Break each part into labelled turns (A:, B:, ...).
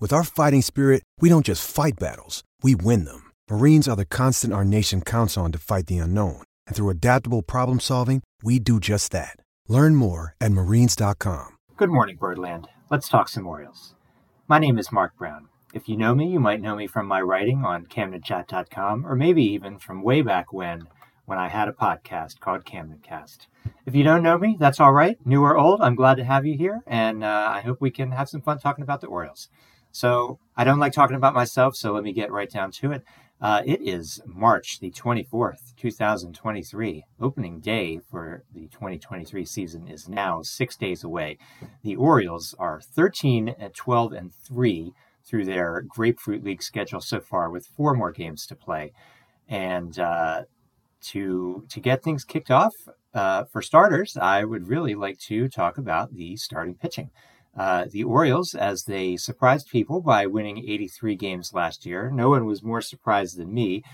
A: With our fighting spirit, we don't just fight battles, we win them. Marines are the constant our nation counts on to fight the unknown. And through adaptable problem solving, we do just that. Learn more at marines.com.
B: Good morning, Birdland. Let's talk some Orioles. My name is Mark Brown. If you know me, you might know me from my writing on CamdenChat.com, or maybe even from way back when, when I had a podcast called CamdenCast. If you don't know me, that's all right. New or old, I'm glad to have you here, and uh, I hope we can have some fun talking about the Orioles. So, I don't like talking about myself, so let me get right down to it. Uh, it is March the 24th, 2023. Opening day for the 2023 season is now six days away. The Orioles are 13 and 12 and 3 through their Grapefruit League schedule so far, with four more games to play. And uh, to to get things kicked off, uh, for starters, I would really like to talk about the starting pitching. Uh, the Orioles, as they surprised people by winning 83 games last year, no one was more surprised than me,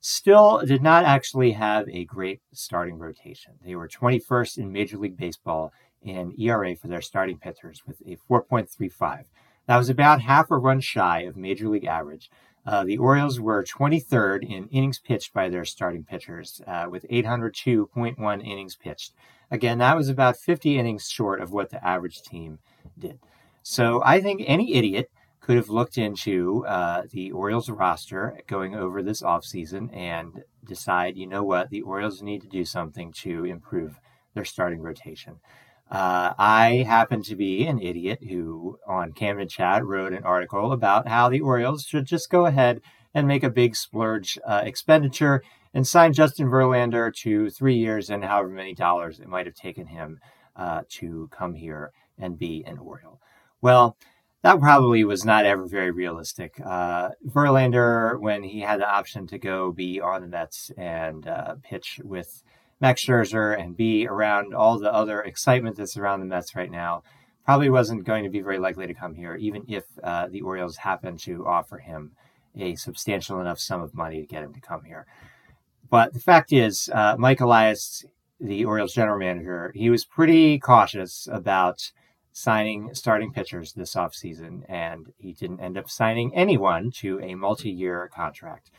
B: still did not actually have a great starting rotation. They were 21st in Major League Baseball in ERA for their starting pitchers with a 4.35. That was about half a run shy of Major League average. Uh, the Orioles were 23rd in innings pitched by their starting pitchers uh, with 802.1 innings pitched. Again, that was about 50 innings short of what the average team did. So I think any idiot could have looked into uh, the Orioles roster going over this offseason and decide, you know what, the Orioles need to do something to improve their starting rotation. Uh, I happen to be an idiot who, on Camden Chat, wrote an article about how the Orioles should just go ahead and make a big splurge uh, expenditure and sign Justin Verlander to three years and however many dollars it might have taken him uh, to come here and be an Oriole. Well, that probably was not ever very realistic. Uh, Verlander, when he had the option to go be on the Mets and uh, pitch with Max Scherzer and be around all the other excitement that's around the Mets right now, probably wasn't going to be very likely to come here, even if uh, the Orioles happened to offer him a substantial enough sum of money to get him to come here. But the fact is, uh, Mike Elias, the Orioles general manager, he was pretty cautious about signing starting pitchers this offseason, and he didn't end up signing anyone to a multi year contract.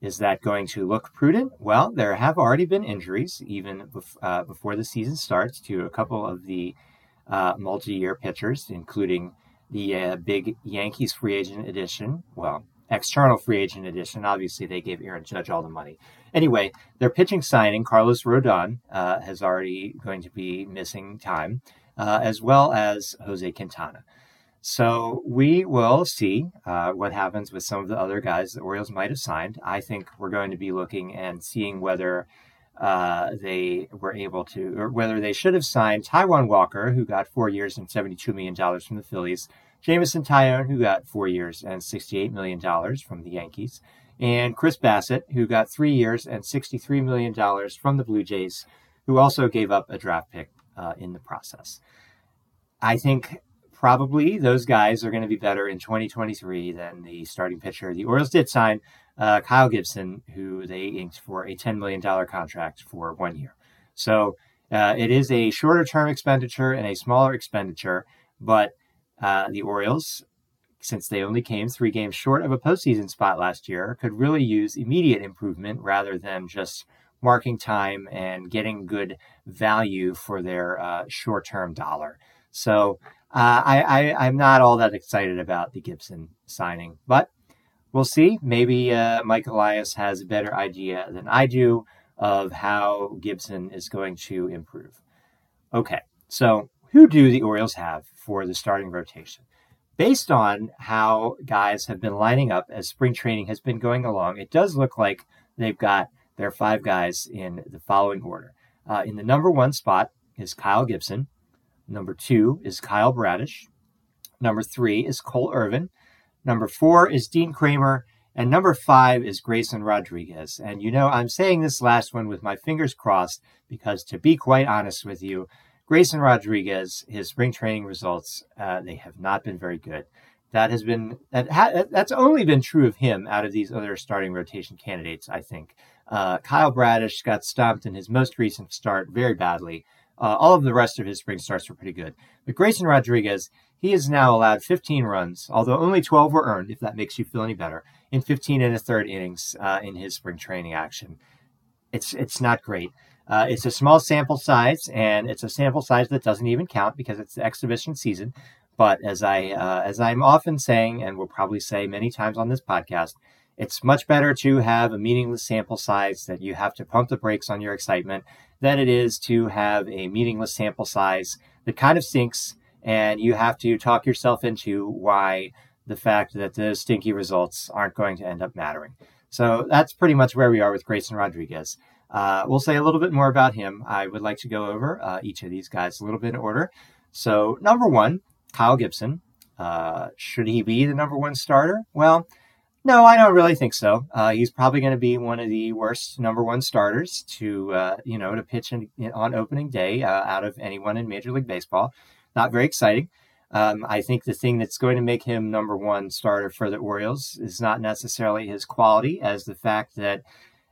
B: Is that going to look prudent? Well, there have already been injuries, even bef- uh, before the season starts, to a couple of the uh, multi year pitchers, including the uh, big Yankees free agent edition. Well, external free agent edition. Obviously, they gave Aaron Judge all the money. Anyway, their pitching signing, Carlos Rodon, uh, has already going to be missing time, uh, as well as Jose Quintana. So we will see uh, what happens with some of the other guys the Orioles might have signed. I think we're going to be looking and seeing whether uh, they were able to, or whether they should have signed Taijuan Walker, who got four years and $72 million from the Phillies, Jameson Taillon, who got four years and $68 million from the Yankees, and Chris Bassitt, who got three years and $63 million from the Blue Jays, who also gave up a draft pick uh, in the process. I think probably those guys are going to be better in 2023 than the starting pitcher. The Orioles did sign uh, Kyle Gibson, who they inked for a $10 million contract for one year. So uh, it is a shorter term expenditure and a smaller expenditure, but uh, the Orioles, since they only came three games short of a postseason spot last year, could really use immediate improvement rather than just marking time and getting good value for their uh, short term dollar. So uh, I, I, am not all that excited about the Gibson signing, but we'll see. Maybe uh, Mike Elias has a better idea than I do of how Gibson is going to improve. Okay, so who do the Orioles have for the starting rotation? Based on how guys have been lining up as spring training has been going along, it does look like they've got their five guys in the following order. Uh, in the number one spot is Kyle Gibson. Number two is Kyle Bradish. Number three is Cole Irvin. Number four is Dean Kremer. And number five is Grayson Rodriguez. And you know, I'm saying this last one with my fingers crossed because, to be quite honest with you, Grayson Rodriguez, his spring training results, uh, they have not been very good. That has been that ha- that's only been true of him out of these other starting rotation candidates. I think uh, Kyle Bradish got stumped in his most recent start very badly. Uh, all of the rest of his spring starts were pretty good. But Grayson Rodriguez, he has now allowed 15 runs, although only 12 were earned, if that makes you feel any better, in 15 and a third innings uh, in his spring training action. It's it's not great. Uh, it's a small sample size, and it's a sample size that doesn't even count because it's the exhibition season. But as I uh, as I'm often saying, and will probably say many times on this podcast, it's much better to have a meaningless sample size that you have to pump the brakes on your excitement than it is to have a meaningless sample size that kind of stinks, and you have to talk yourself into why the fact that the stinky results aren't going to end up mattering. So that's pretty much where we are with Grayson Rodriguez. Uh, we'll say a little bit more about him. I would like to go over uh, each of these guys a little bit in order. So, number one, Kyle Gibson. Uh, should he be the number one starter? Well, no, I don't really think so. Uh, he's probably going to be one of the worst number one starters to, uh, you know, to pitch in, in, on opening day uh, out of anyone in Major League Baseball. Not very exciting. Um, I think the thing that's going to make him number one starter for the Orioles is not necessarily his quality, as the fact that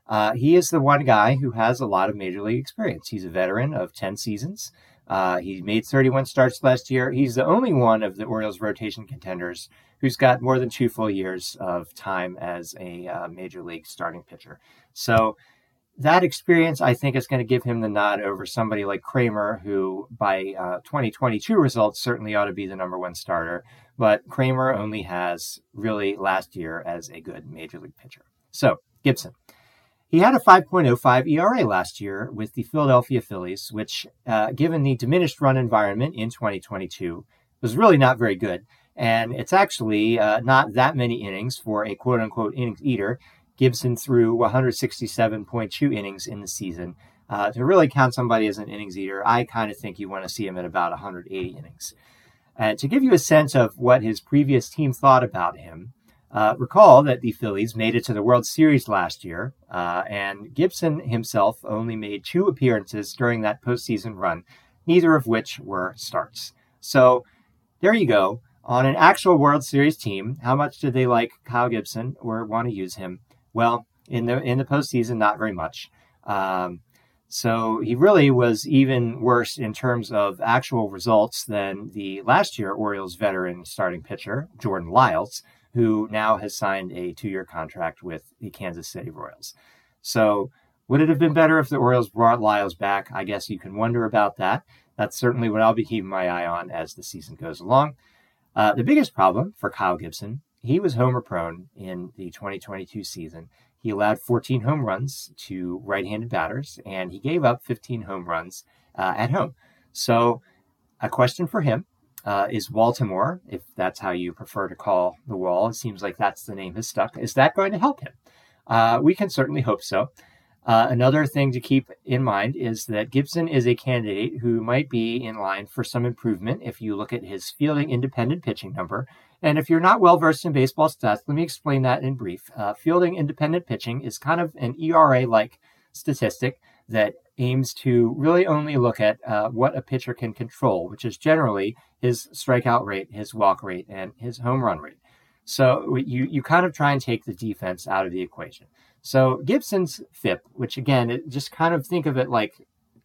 B: uh, he is the one guy who has a lot of major league experience. He's a veteran of 10 seasons. Uh, he made 31 starts last year. He's the only one of the Orioles rotation contenders who's got more than two full years of time as a uh, major league starting pitcher. So that experience, I think, is going to give him the nod over somebody like Kremer, who by uh, 2022 results certainly ought to be the number one starter. But Kremer only has really last year as a good major league pitcher. So, Gibson. He had a 5.05 ERA last year with the Philadelphia Phillies, which, uh, given the diminished run environment in 2022, was really not very good. And it's actually uh, not that many innings for a quote unquote innings eater. Gibson threw 167.2 innings in the season. Uh, to really count somebody as an innings eater, I kind of think you want to see him at about 180 innings. To give you a sense of what his previous team thought about him, uh, recall that the Phillies made it to the World Series last year, uh, and Gibson himself only made two appearances during that postseason run, neither of which were starts. So there you go. On an actual World Series team, how much did they like Kyle Gibson or want to use him? Well, in the in the postseason, not very much. Um, so he really was even worse in terms of actual results than the last year Orioles veteran starting pitcher Jordan Lyles who now has signed a two year contract with the Kansas City Royals. So, would it have been better if the Orioles brought Lyles back? I guess you can wonder about that. That's certainly what I'll be keeping my eye on as the season goes along. Uh, the biggest problem for Kyle Gibson, he was homer prone in the 2022 season. He allowed 14 home runs to right handed batters, and he gave up 15 home runs uh, at home. So, a question for him uh, is Walltimore, if that's how you prefer to call the wall. It seems like that's the name has stuck. Is that going to help him? Uh, we can certainly hope so. Uh, another thing to keep in mind is that Gibson is a candidate who might be in line for some improvement if you look at his fielding independent pitching number. And if you're not well versed in baseball stats, let me explain that in brief. Uh, fielding independent pitching is kind of an ERA like statistic that aims to really only look at uh, what a pitcher can control, which is generally his strikeout rate, his walk rate, and his home run rate. So you, you kind of try and take the defense out of the equation. So Gibson's FIP, which again, just kind of think of it like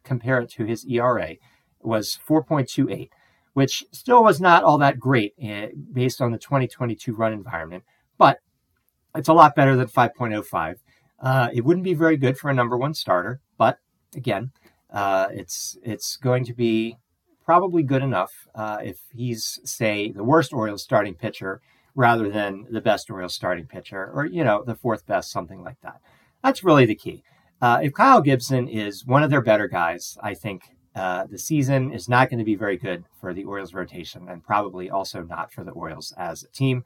B: compare it to his ERA, was 4.28, which still was not all that great eh, based on the 2022 run environment, but it's a lot better than 5.05. Uh, it wouldn't be very good for a number one starter, again, uh, it's it's going to be probably good enough uh, if he's say the worst Orioles starting pitcher rather than the best Orioles starting pitcher or, you know, the fourth best, something like that. That's really the key. Uh, if Kyle Gibson is one of their better guys, I think uh, the season is not going to be very good for the Orioles rotation and probably also not for the Orioles as a team.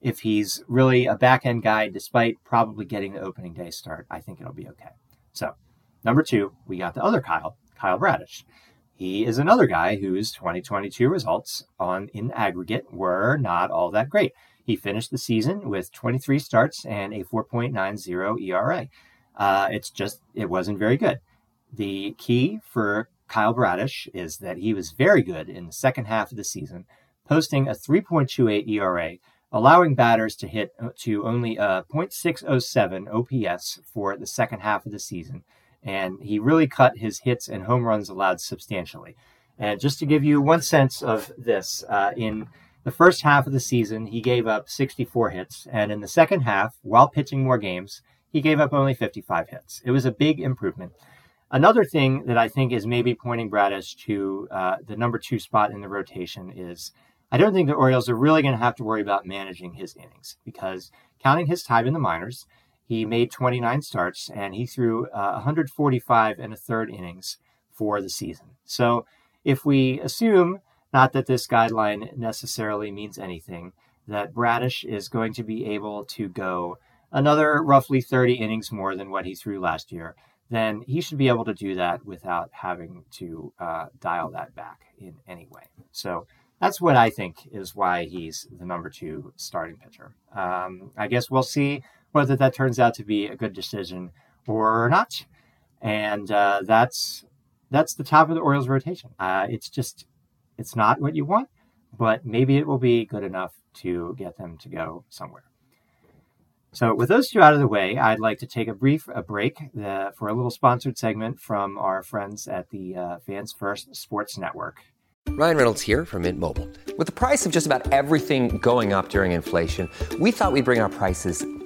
B: If he's really a back end guy, despite probably getting the opening day start, I think it'll be okay. So, number two, we got the other Kyle, Kyle Bradish. He is another guy whose 2022 results on in aggregate were not all that great. He finished the season with 23 starts and a 4.90 ERA. Uh, it's just it wasn't very good. The key for Kyle Bradish is that he was very good in the second half of the season, posting a 3.28 ERA, allowing batters to hit to only a 0.607 OPS for the second half of the season and he really cut his hits and home runs allowed substantially. And just to give you one sense of this, uh, in the first half of the season, he gave up 64 hits, and in the second half, while pitching more games, he gave up only 55 hits. It was a big improvement. Another thing that I think is maybe pointing Bradish to uh, the number two spot in the rotation is I don't think the Orioles are really going to have to worry about managing his innings because counting his time in the minors, he made 29 starts and he threw uh, 145 and a third innings for the season. So if we assume, not that this guideline necessarily means anything, that Bradish is going to be able to go another roughly 30 innings more than what he threw last year, then he should be able to do that without having to uh, dial that back in any way. So that's what I think is why he's the number two starting pitcher. Um, I guess we'll see whether that turns out to be a good decision or not. And uh, that's that's the top of the Orioles rotation. Uh, it's just it's not what you want, but maybe it will be good enough to get them to go somewhere. So, with those two out of the way, I'd like to take a brief a break uh, for a little sponsored segment from our friends at the uh, Fans First Sports Network.
C: Ryan Reynolds here from Mint Mobile. With the price of just about everything going up during inflation, we thought we'd bring our prices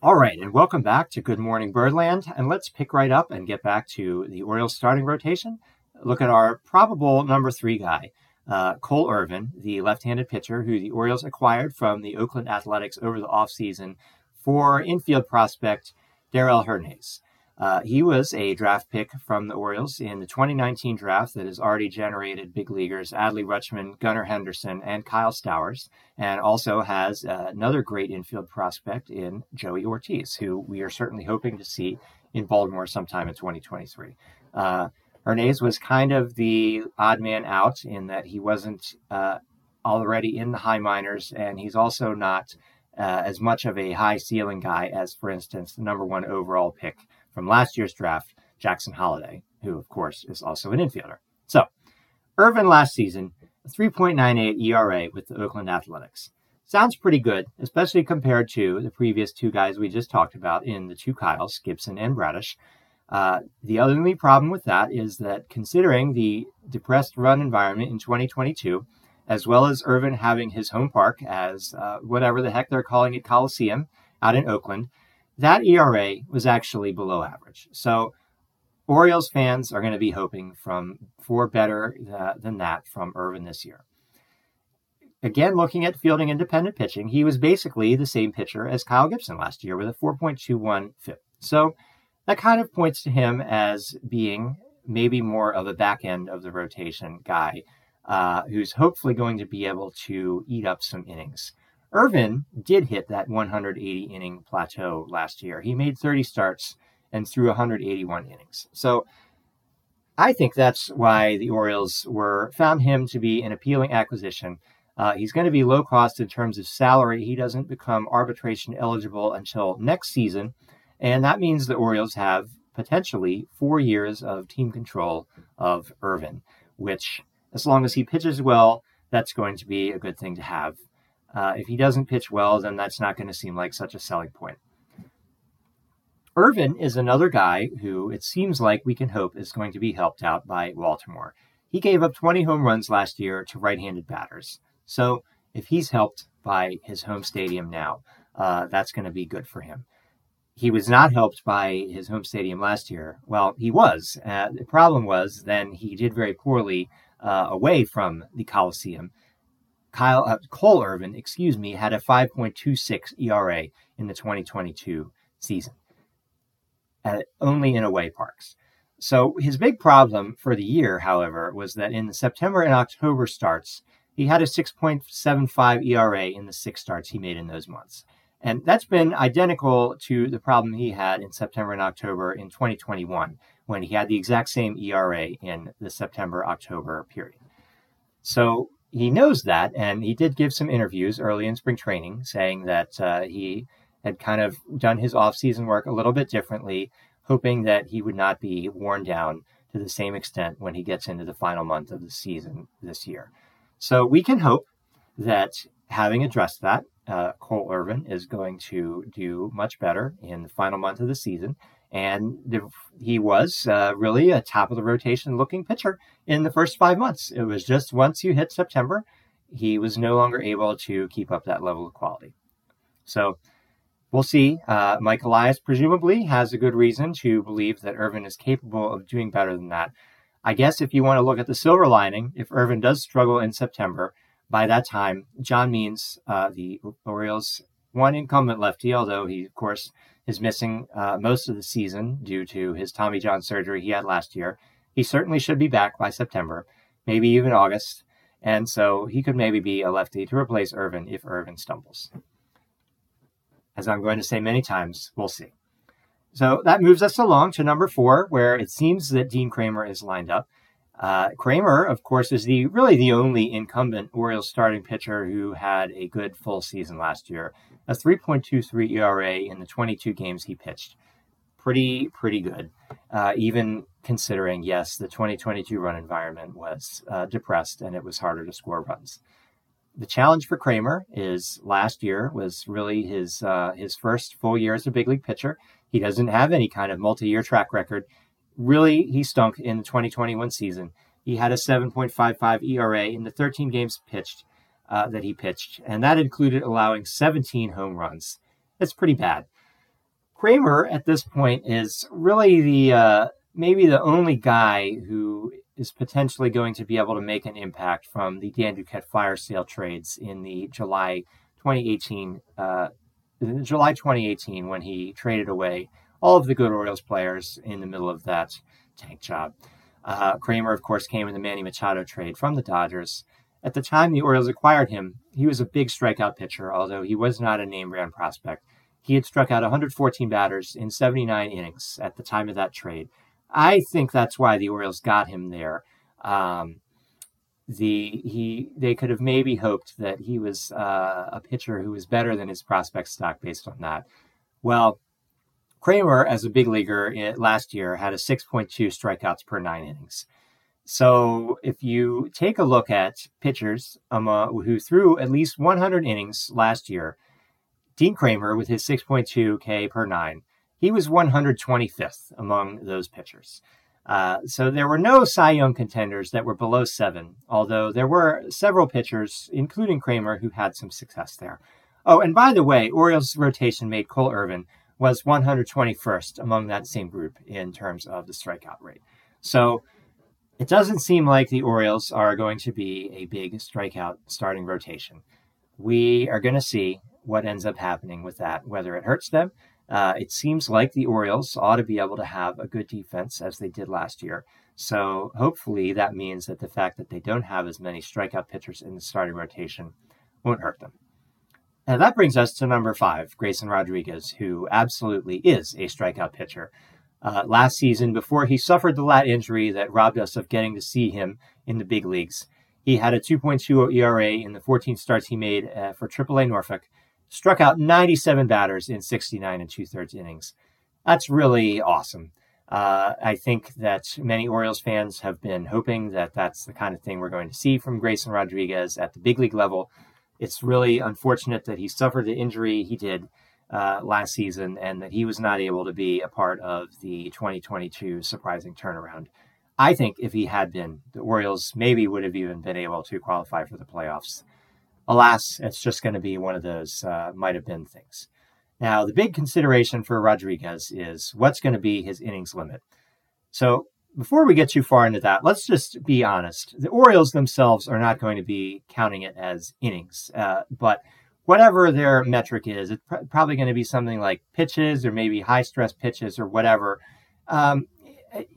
B: All right, and welcome back to Good Morning Birdland. And let's pick right up and get back to the Orioles starting rotation. Look at our probable number three guy, uh, Cole Irvin, the left handed pitcher who the Orioles acquired from the Oakland Athletics over the offseason for infield prospect Darell Hernaiz. Uh, he was a draft pick from the Orioles in the 2019 draft that has already generated big leaguers Adley Rutschman, Gunnar Henderson, and Kyle Stowers, and also has uh, another great infield prospect in Joey Ortiz, who we are certainly hoping to see in Baltimore sometime in 2023. Uh, was kind of the odd man out in that he wasn't uh, already in the high minors, and he's also not uh, as much of a high ceiling guy as, for instance, the number one overall pick from last year's draft, Jackson Holliday, who, of course, is also an infielder. So, Irvin last season, a 3.98 ERA with the Oakland Athletics. Sounds pretty good, especially compared to the previous two guys we just talked about in the two Kyles, Gibson and Bradish. Uh, the only problem with that is that considering the depressed run environment in 2022, as well as Irvin having his home park as uh, whatever the heck they're calling it, Coliseum out in Oakland, that ERA was actually below average. So Orioles fans are going to be hoping from for better uh, than that from Irvin this year. Again, looking at fielding independent pitching, he was basically the same pitcher as Kyle Gibson last year with a 4.21 FIP. So that kind of points to him as being maybe more of a back end of the rotation guy uh, who's hopefully going to be able to eat up some innings. Irvin did hit that 180 inning plateau last year. He made 30 starts and threw 181 innings. So I think that's why the Orioles were found him to be an appealing acquisition. Uh, he's going to be low cost in terms of salary. He doesn't become arbitration eligible until next season, and that means the Orioles have potentially four years of team control of Irvin, which, as long as he pitches well, that's going to be a good thing to have. Uh, if he doesn't pitch well, then that's not going to seem like such a selling point. Irvin is another guy who it seems like we can hope is going to be helped out by Baltimore. He gave up 20 home runs last year to right handed batters. So if he's helped by his home stadium now, uh, that's going to be good for him. He was not helped by his home stadium last year. Well, he was. Uh, the problem was then he did very poorly uh, away from the Coliseum. Kyle uh, Cole Irvin, excuse me, had a 5.26 ERA in the 2022 season, uh, only in away parks. So his big problem for the year, however, was that in the September and October starts, he had a 6.75 ERA in the six starts he made in those months. And that's been identical to the problem he had in September and October in 2021, when he had the exact same ERA in the September October period. So he knows that, and he did give some interviews early in spring training saying that uh, he had kind of done his off-season work a little bit differently, hoping that he would not be worn down to the same extent when he gets into the final month of the season this year. So we can hope that having addressed that, uh, Cole Irvin is going to do much better in the final month of the season and he was uh, really a top of the rotation looking pitcher in the first five months. It was just once you hit September, he was no longer able to keep up that level of quality. So we'll see. Uh, Mike Elias presumably has a good reason to believe that Irvin is capable of doing better than that. I guess if you want to look at the silver lining, if Irvin does struggle in September, by that time, John Means, uh, the Orioles' one incumbent lefty, although he, of course, is missing uh, most of the season due to his Tommy John surgery he had last year. He certainly should be back by September, maybe even August. And so he could maybe be a lefty to replace Irvin if Irvin stumbles. As I'm going to say many times, we'll see. So that moves us along to number four, where it seems that Dean Kremer is lined up. Uh, Kremer, of course, is the really the only incumbent Orioles starting pitcher who had a good full season last year a 3.23 ERA in the 22 games he pitched. Pretty, pretty good. Uh, even considering, yes, the 2022 run environment was uh, depressed and it was harder to score runs. The challenge for Kremer is last year was really his uh, his first full year as a big league pitcher. He doesn't have any kind of multi-year track record. Really, he stunk in the 2021 season. He had a 7.55 ERA in the 13 games pitched uh, that he pitched, and that included allowing 17 home runs. That's pretty bad. Kremer at this point is really the uh, maybe the only guy who is potentially going to be able to make an impact from the Dan Duquette fire sale trades in the July 2018 uh, July 2018 when he traded away all of the good Orioles players in the middle of that tank job. Uh, Kremer, of course, came in the Manny Machado trade from the Dodgers. At the time the Orioles acquired him, he was a big strikeout pitcher, although he was not a name brand prospect. He had struck out 114 batters in 79 innings at the time of that trade. I think that's why the Orioles got him there. Um, the he they could have maybe hoped that he was uh, a pitcher who was better than his prospect stock based on that. Well, Kremer, as a big leaguer eh, last year, had a 6.2 strikeouts per nine innings. So if you take a look at pitchers um, uh, who threw at least 100 innings last year, Dean Kremer with his 6.2 K per nine, he was 125th among those pitchers. Uh, so there were no Cy Young contenders that were below seven, although there were several pitchers, including Kremer, who had some success there. Oh, and by the way, Orioles rotation mate Cole Irvin was 121st among that same group in terms of the strikeout rate. So it doesn't seem like the Orioles are going to be a big strikeout starting rotation. We are going to see what ends up happening with that, whether it hurts them. Uh, it seems like the Orioles ought to be able to have a good defense as they did last year. So hopefully that means that the fact that they don't have as many strikeout pitchers in the starting rotation won't hurt them. And that brings us to number five, Grayson Rodriguez, who absolutely is a strikeout pitcher. Uh, last season, before he suffered the lat injury that robbed us of getting to see him in the big leagues, he had a 2.20 ERA in the 14 starts he made uh, for AAA Norfolk, struck out 97 batters in 69 and two thirds innings. That's really awesome. Uh, I think that many Orioles fans have been hoping that that's the kind of thing we're going to see from Grayson Rodriguez at the big league level. It's really unfortunate that he suffered the injury he did uh, last season and that he was not able to be a part of the 2022 surprising turnaround. I think if he had been, the Orioles maybe would have even been able to qualify for the playoffs. Alas, it's just going to be one of those uh, might have been things. Now, the big consideration for Rodriguez is what's going to be his innings limit. So before we get too far into that, let's just be honest. The Orioles themselves are not going to be counting it as innings, uh, but whatever their metric is, it's pr- probably going to be something like pitches or maybe high stress pitches or whatever. Um,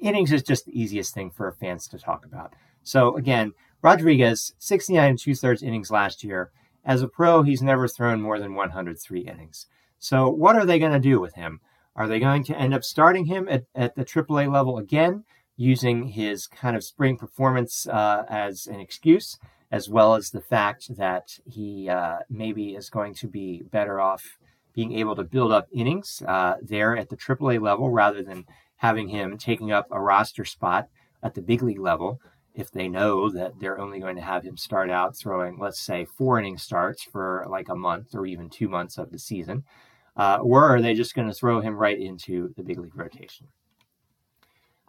B: innings is just the easiest thing for fans to talk about. So again, Rodriguez, 69 and two thirds innings last year. As a pro, he's never thrown more than 103 innings. So what are they going to do with him? Are they going to end up starting him at, at the AAA level again? using his kind of spring performance uh, as an excuse, as well as the fact that he uh, maybe is going to be better off being able to build up innings uh, there at the AAA level rather than having him taking up a roster spot at the big league level. If they know that they're only going to have him start out throwing, let's say, four inning starts for like a month or even two months of the season, uh, or are they just going to throw him right into the big league rotation?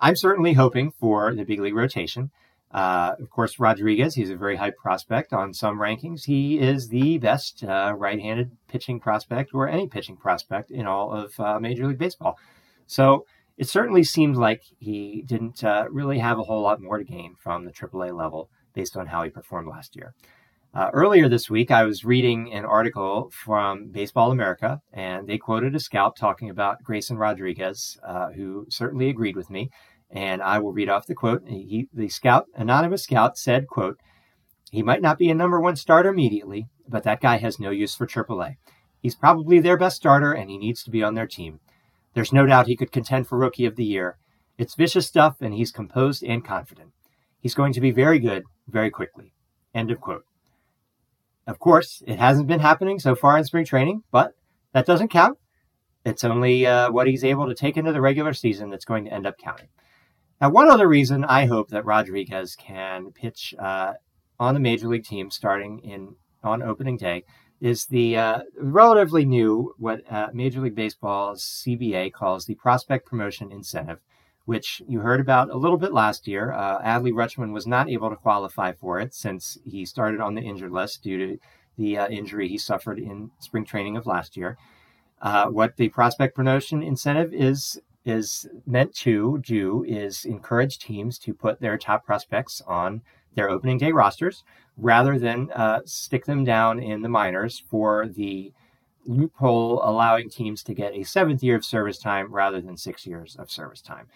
B: I'm certainly hoping for the big league rotation. Uh, of course, Rodriguez, he's a very high prospect on some rankings. He is the best uh, right handed pitching prospect or any pitching prospect in all of uh, Major League Baseball. So it certainly seemed like he didn't uh, really have a whole lot more to gain from the AAA level based on how he performed last year. Uh, earlier this week, I was reading an article from Baseball America, and they quoted a scout talking about Grayson Rodriguez, uh, who certainly agreed with me. And I will read off the quote. He, the scout, anonymous scout, said, "quote He might not be a number one starter immediately, but that guy has no use for AAA. He's probably their best starter, and he needs to be on their team. There's no doubt he could contend for Rookie of the Year. It's vicious stuff, and he's composed and confident. He's going to be very good very quickly." End of quote. Of course, it hasn't been happening so far in spring training, but that doesn't count. It's only uh, what he's able to take into the regular season that's going to end up counting. Now, one other reason I hope that Rodriguez can pitch uh, on the major league team starting in on opening day is the uh, relatively new what uh, Major League Baseball's CBA calls the prospect promotion incentive, which you heard about a little bit last year. Uh, Adley Rutschman was not able to qualify for it since he started on the injured list due to the uh, injury he suffered in spring training of last year. Uh, what the prospect promotion incentive is is meant to do is encourage teams to put their top prospects on their opening day rosters rather than uh, stick them down in the minors for the loophole allowing teams to get a seventh year of service time rather than six years of service time.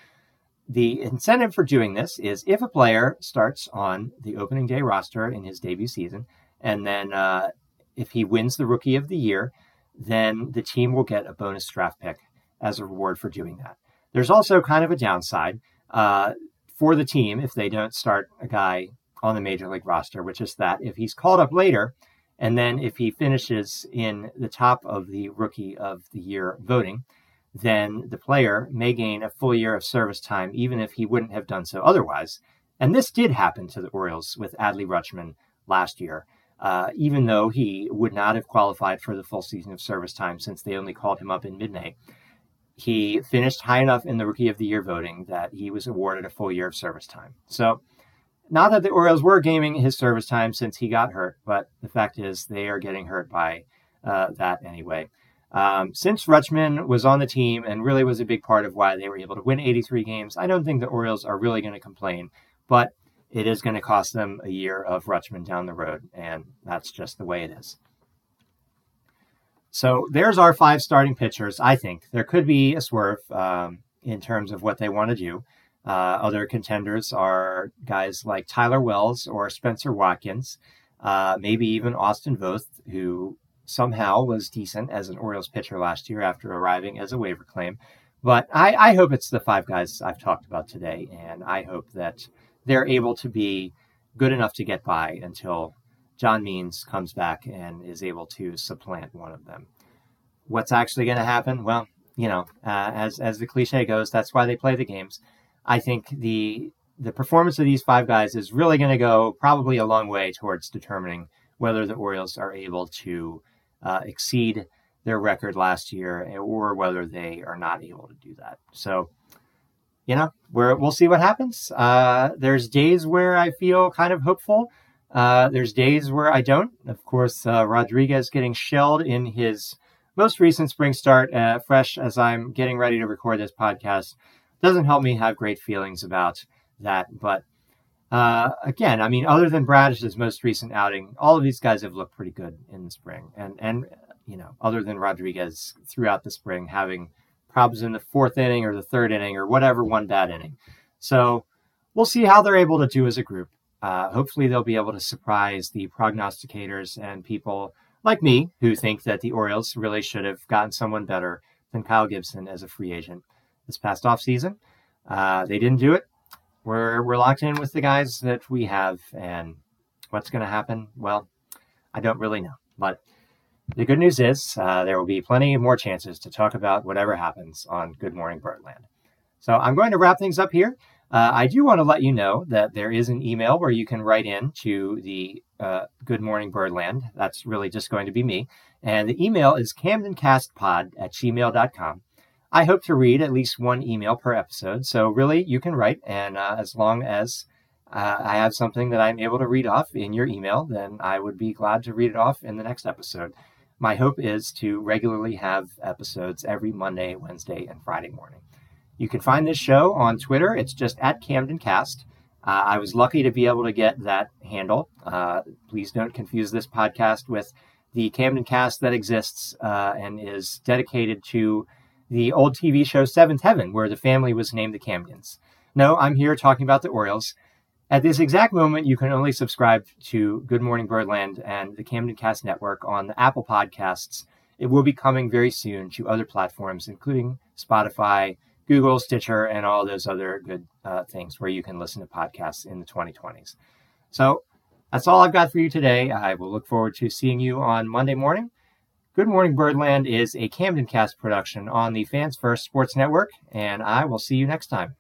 B: The incentive for doing this is if a player starts on the opening day roster in his debut season, and then uh, if he wins the rookie of the year, then the team will get a bonus draft pick as a reward for doing that. There's also kind of a downside uh, for the team if they don't start a guy on the major league roster, which is that if he's called up later, and then if he finishes in the top of the rookie of the year voting, then the player may gain a full year of service time, even if he wouldn't have done so otherwise. And this did happen to the Orioles with Adley Rutschman last year. Uh, even though he would not have qualified for the full season of service time since they only called him up in mid May he finished high enough in the Rookie of the Year voting that he was awarded a full year of service time. So, not that the Orioles were gaming his service time since he got hurt, but the fact is they are getting hurt by uh, that anyway. Um, since Rutschman was on the team and really was a big part of why they were able to win 83 games, I don't think the Orioles are really going to complain, but it is going to cost them a year of Rutschman down the road, and that's just the way it is. So there's our five starting pitchers. I think there could be a swerve um, in terms of what they want to do. Uh, other contenders are guys like Tyler Wells or Spencer Watkins, uh, maybe even Austin Voth, who somehow was decent as an Orioles pitcher last year after arriving as a waiver claim. But I, I hope it's the five guys I've talked about today, and I hope that they're able to be good enough to get by until John Means comes back and is able to supplant one of them. What's actually going to happen? Well, you know, uh, as as the cliche goes, that's why they play the games. I think the the performance of these five guys is really going to go probably a long way towards determining whether the Orioles are able to uh, exceed their record last year or whether they are not able to do that. So, you know, we will see what happens. Uh, there's days where I feel kind of hopeful. Uh, there's days where I don't. Of course, uh, Rodriguez getting shelled in his most recent spring start, uh, fresh as I'm getting ready to record this podcast, doesn't help me have great feelings about that. But uh, again, I mean, other than Bradish's most recent outing, all of these guys have looked pretty good in the spring, and and you know, other than Rodriguez throughout the spring having problems in the fourth inning or the third inning or whatever one bad inning. So we'll see how they're able to do as a group. Uh, hopefully, they'll be able to surprise the prognosticators and people like me who think that the Orioles really should have gotten someone better than Kyle Gibson as a free agent this past offseason. Uh, they didn't do it we're we're locked in with the guys that we have, and what's going to happen? Well, I don't really know. But the good news is uh, there will be plenty more chances to talk about whatever happens on Good Morning Birdland. So I'm going to wrap things up here. Uh, I do want to let you know that there is an email where you can write in to the uh, Good Morning Birdland. That's really just going to be me. And the email is camdencastpod at gmail.com. I hope to read at least one email per episode. So, really, you can write, and uh, as long as uh, I have something that I'm able to read off in your email, then I would be glad to read it off in the next episode. My hope is to regularly have episodes every Monday, Wednesday, and Friday morning. You can find this show on Twitter. It's just at CamdenCast. Uh, I was lucky to be able to get that handle. Uh, please don't confuse this podcast with the Camden Cast that exists uh, and is dedicated to the old TV show Seventh Heaven, where the family was named the Camdens. No, I'm here talking about the Orioles. At this exact moment, you can only subscribe to Good Morning Birdland and the Camden Cast Network on the Apple Podcasts. It will be coming very soon to other platforms, including Spotify, Google, Stitcher, and all those other good uh, things where you can listen to podcasts in the 2020s. So that's all I've got for you today. I will look forward to seeing you on Monday morning. Good Morning Birdland is a Camden Cast production on the Fans First Sports Network, and I will see you next time.